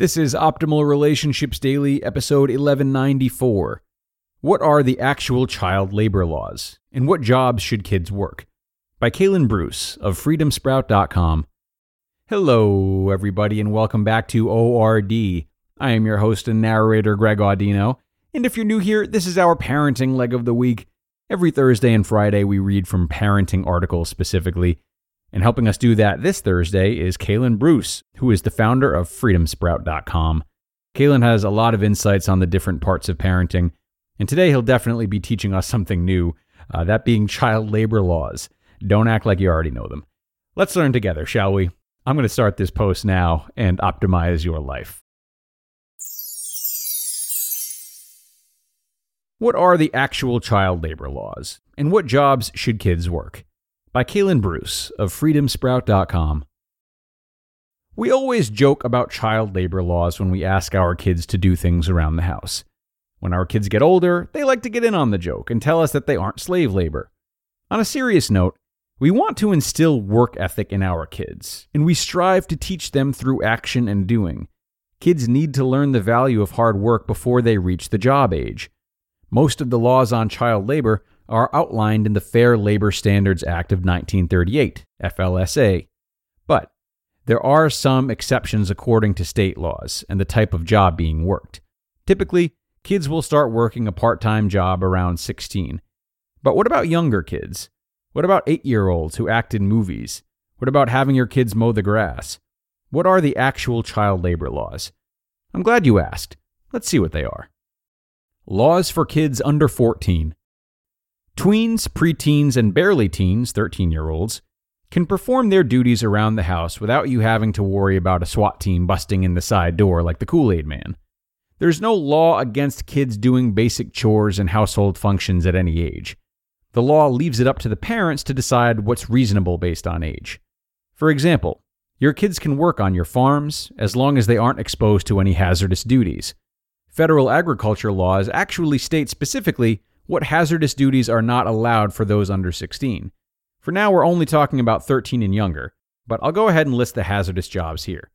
This is Optimal Relationships Daily, episode 1194. What are the actual child labor laws, and what jobs should kids work? By Kalen Bruce of freedomsprout.com. Hello, everybody, and welcome back to ORD. I am your host and narrator, Greg Audino. And if you're new here, this is our parenting leg of the week. Every Thursday and Friday, we read from parenting articles specifically. And helping us do that this Thursday is Kalen Bruce, who is the founder of freedomsprout.com. Kalen has a lot of insights on the different parts of parenting, and today he'll definitely be teaching us something new, uh, that being child labor laws. Don't act like you already know them. Let's learn together, shall we? I'm going to start this post now and optimize your life. What are the actual child labor laws, and what jobs should kids work? By Kalen Bruce of freedomsprout.com. We always joke about child labor laws when we ask our kids to do things around the house. When our kids get older, they like to get in on the joke and tell us that they aren't slave labor. On a serious note, we want to instill work ethic in our kids, and we strive to teach them through action and doing. Kids need to learn the value of hard work before they reach the job age. Most of the laws on child labor are outlined in the Fair Labor Standards Act of 1938, FLSA. But there are some exceptions according to state laws and the type of job being worked. Typically, kids will start working a part time job around 16. But what about younger kids? What about eight year olds who act in movies? What about having your kids mow the grass? What are the actual child labor laws? I'm glad you asked. Let's see what they are. Laws for kids under 14. Tweens, preteens, and barely teens, 13 year olds, can perform their duties around the house without you having to worry about a SWAT team busting in the side door like the Kool Aid Man. There's no law against kids doing basic chores and household functions at any age. The law leaves it up to the parents to decide what's reasonable based on age. For example, your kids can work on your farms as long as they aren't exposed to any hazardous duties. Federal agriculture laws actually state specifically what hazardous duties are not allowed for those under 16. For now, we're only talking about 13 and younger, but I'll go ahead and list the hazardous jobs here.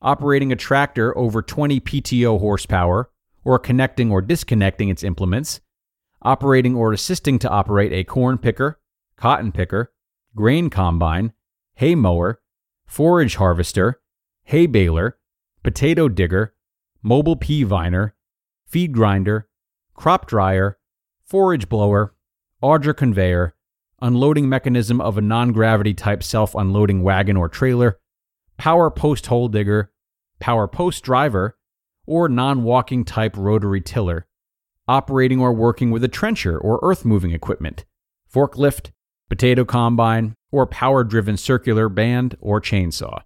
Operating a tractor over 20 PTO horsepower, or connecting or disconnecting its implements, operating or assisting to operate a corn picker, cotton picker, grain combine, hay mower, forage harvester, hay baler, potato digger, mobile pea viner, feed grinder, crop dryer, forage blower, auger conveyor, unloading mechanism of a non gravity type self unloading wagon or trailer, power post hole digger, power post driver, or non walking type rotary tiller, operating or working with a trencher or earth moving equipment, forklift, potato combine, or power driven circular band or chainsaw,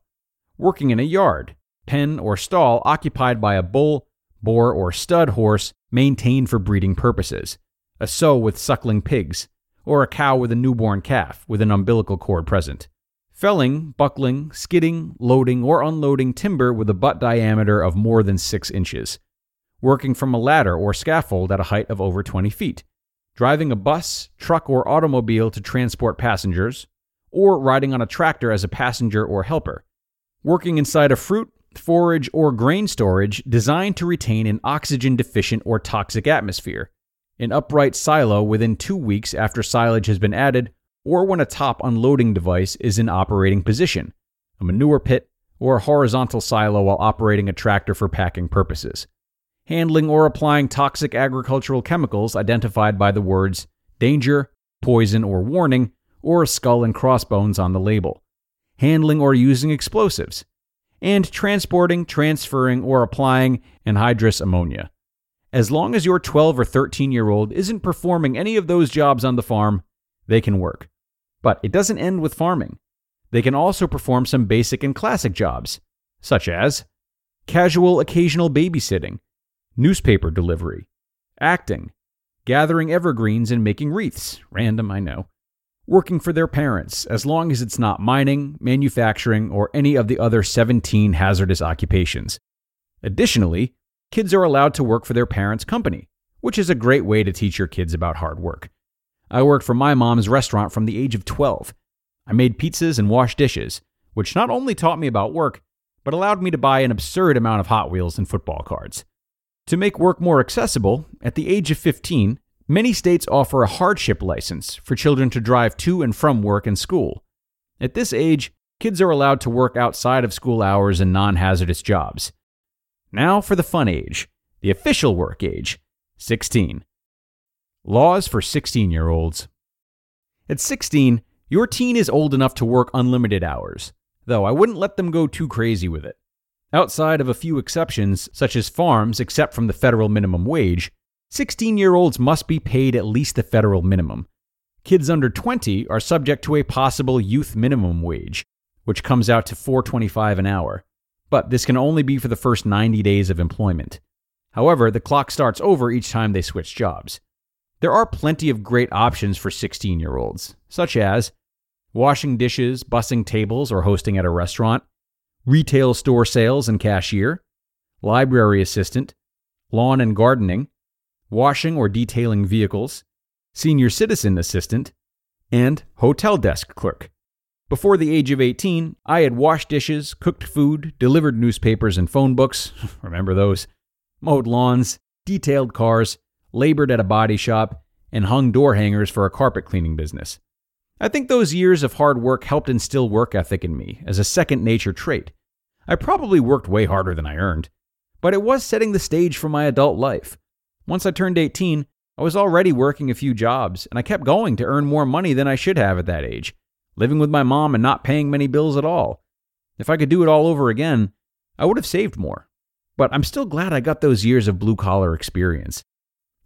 working in a yard, pen, or stall occupied by a bull, boar, or stud horse maintained for breeding purposes a sow with suckling pigs, or a cow with a newborn calf with an umbilical cord present. Felling, bucking, skidding, loading, or unloading timber with a butt diameter of more than 6 inches. Working from a ladder or scaffold at a height of over 20 feet. Driving a bus, truck, or automobile to transport passengers. Or riding on a tractor as a passenger or helper. Working inside a fruit, forage, or grain storage designed to retain an oxygen deficient or toxic atmosphere an upright silo within two weeks after silage has been added, or when a top unloading device is in operating position, a manure pit, or a horizontal silo while operating a tractor for packing purposes. handling or applying toxic agricultural chemicals identified by the words danger, poison, or warning, or skull and crossbones on the label, handling or using explosives, and transporting, transferring, or applying anhydrous ammonia. As long as your 12 or 13 year old isn't performing any of those jobs on the farm, they can work. But it doesn't end with farming. They can also perform some basic and classic jobs, such as casual occasional babysitting, newspaper delivery, acting, gathering evergreens and making wreaths, random, I know, working for their parents, as long as it's not mining, manufacturing, or any of the other 17 hazardous occupations. Additionally, kids are allowed to work for their parents' company, which is a great way to teach your kids about hard work. I worked for my mom's restaurant from the age of 12. I made pizzas and washed dishes, which not only taught me about work, but allowed me to buy an absurd amount of Hot Wheels and football cards. To make work more accessible, at the age of 15, many states offer a hardship license for children to drive to and from work and school. At this age, kids are allowed to work outside of school hours in non hazardous jobs. Now for the fun age, the official work age 16. Laws for 16 year olds. At 16, your teen is old enough to work unlimited hours, though I wouldn't let them go too crazy with it. Outside of a few exceptions, such as farms except from the federal minimum wage, 16 year olds must be paid at least the federal minimum. Kids under 20 are subject to a possible youth minimum wage, which comes out to 4.25 an hour. But this can only be for the first 90 days of employment. However, the clock starts over each time they switch jobs. There are plenty of great options for 16 year olds, such as washing dishes, bussing tables, or hosting at a restaurant, retail store sales and cashier, library assistant, lawn and gardening, washing or detailing vehicles, senior citizen assistant, and hotel desk clerk. Before the age of 18, I had washed dishes, cooked food, delivered newspapers and phone books, remember those, mowed lawns, detailed cars, labored at a body shop, and hung door hangers for a carpet cleaning business. I think those years of hard work helped instill work ethic in me as a second nature trait. I probably worked way harder than I earned, but it was setting the stage for my adult life. Once I turned 18, I was already working a few jobs, and I kept going to earn more money than I should have at that age, living with my mom and not paying many bills at all. If I could do it all over again, I would have saved more. But I'm still glad I got those years of blue collar experience.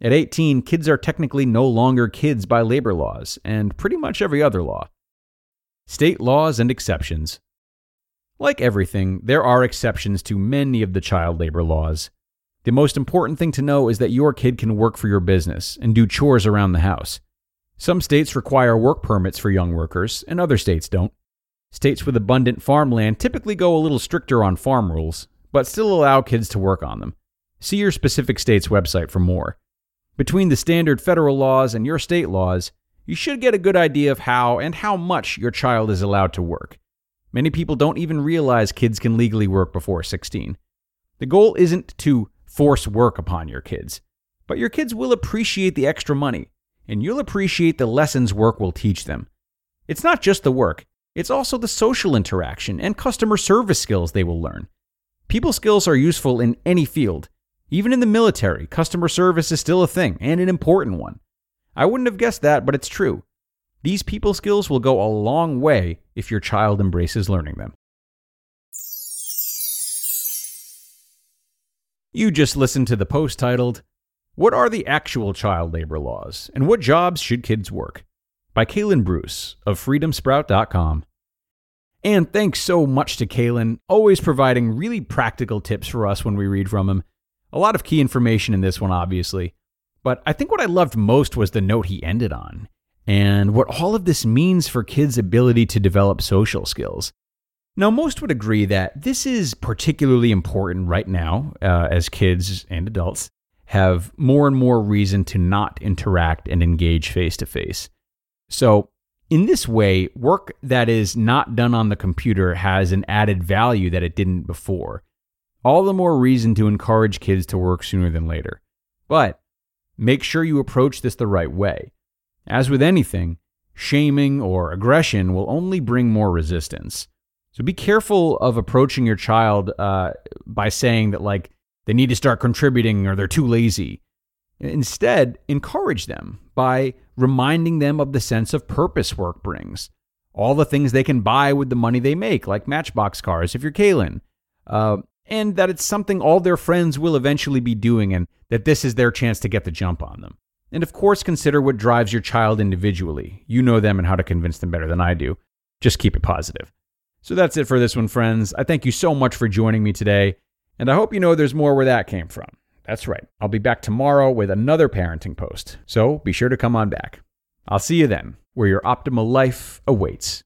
At 18, kids are technically no longer kids by labor laws and pretty much every other law. State laws and exceptions. Like everything, there are exceptions to many of the child labor laws. The most important thing to know is that your kid can work for your business and do chores around the house. Some states require work permits for young workers, and other states don't. States with abundant farmland typically go a little stricter on farm rules, but still allow kids to work on them. See your specific state's website for more. Between the standard federal laws and your state laws, you should get a good idea of how and how much your child is allowed to work. Many people don't even realize kids can legally work before 16. The goal isn't to force work upon your kids, but your kids will appreciate the extra money, and you'll appreciate the lessons work will teach them. It's not just the work, it's also the social interaction and customer service skills they will learn. People skills are useful in any field, even in the military, customer service is still a thing, and an important one. I wouldn't have guessed that, but it's true. These people skills will go a long way if your child embraces learning them. You just listened to the post titled, What Are the Actual Child Labor Laws and What Jobs Should Kids Work? by Kalen Bruce of freedomsprout.com. And thanks so much to Kalen, always providing really practical tips for us when we read from him. A lot of key information in this one, obviously. But I think what I loved most was the note he ended on and what all of this means for kids' ability to develop social skills. Now, most would agree that this is particularly important right now uh, as kids and adults have more and more reason to not interact and engage face to face. So, in this way, work that is not done on the computer has an added value that it didn't before all the more reason to encourage kids to work sooner than later. But make sure you approach this the right way. As with anything, shaming or aggression will only bring more resistance. So be careful of approaching your child uh, by saying that, like, they need to start contributing or they're too lazy. Instead, encourage them by reminding them of the sense of purpose work brings. All the things they can buy with the money they make, like Matchbox cars if you're Kalen. Uh, and that it's something all their friends will eventually be doing and that this is their chance to get the jump on them. And of course, consider what drives your child individually. You know them and how to convince them better than I do. Just keep it positive. So that's it for this one, friends. I thank you so much for joining me today, and I hope you know there's more where that came from. That's right. I'll be back tomorrow with another parenting post. So be sure to come on back. I'll see you then, where your optimal life awaits.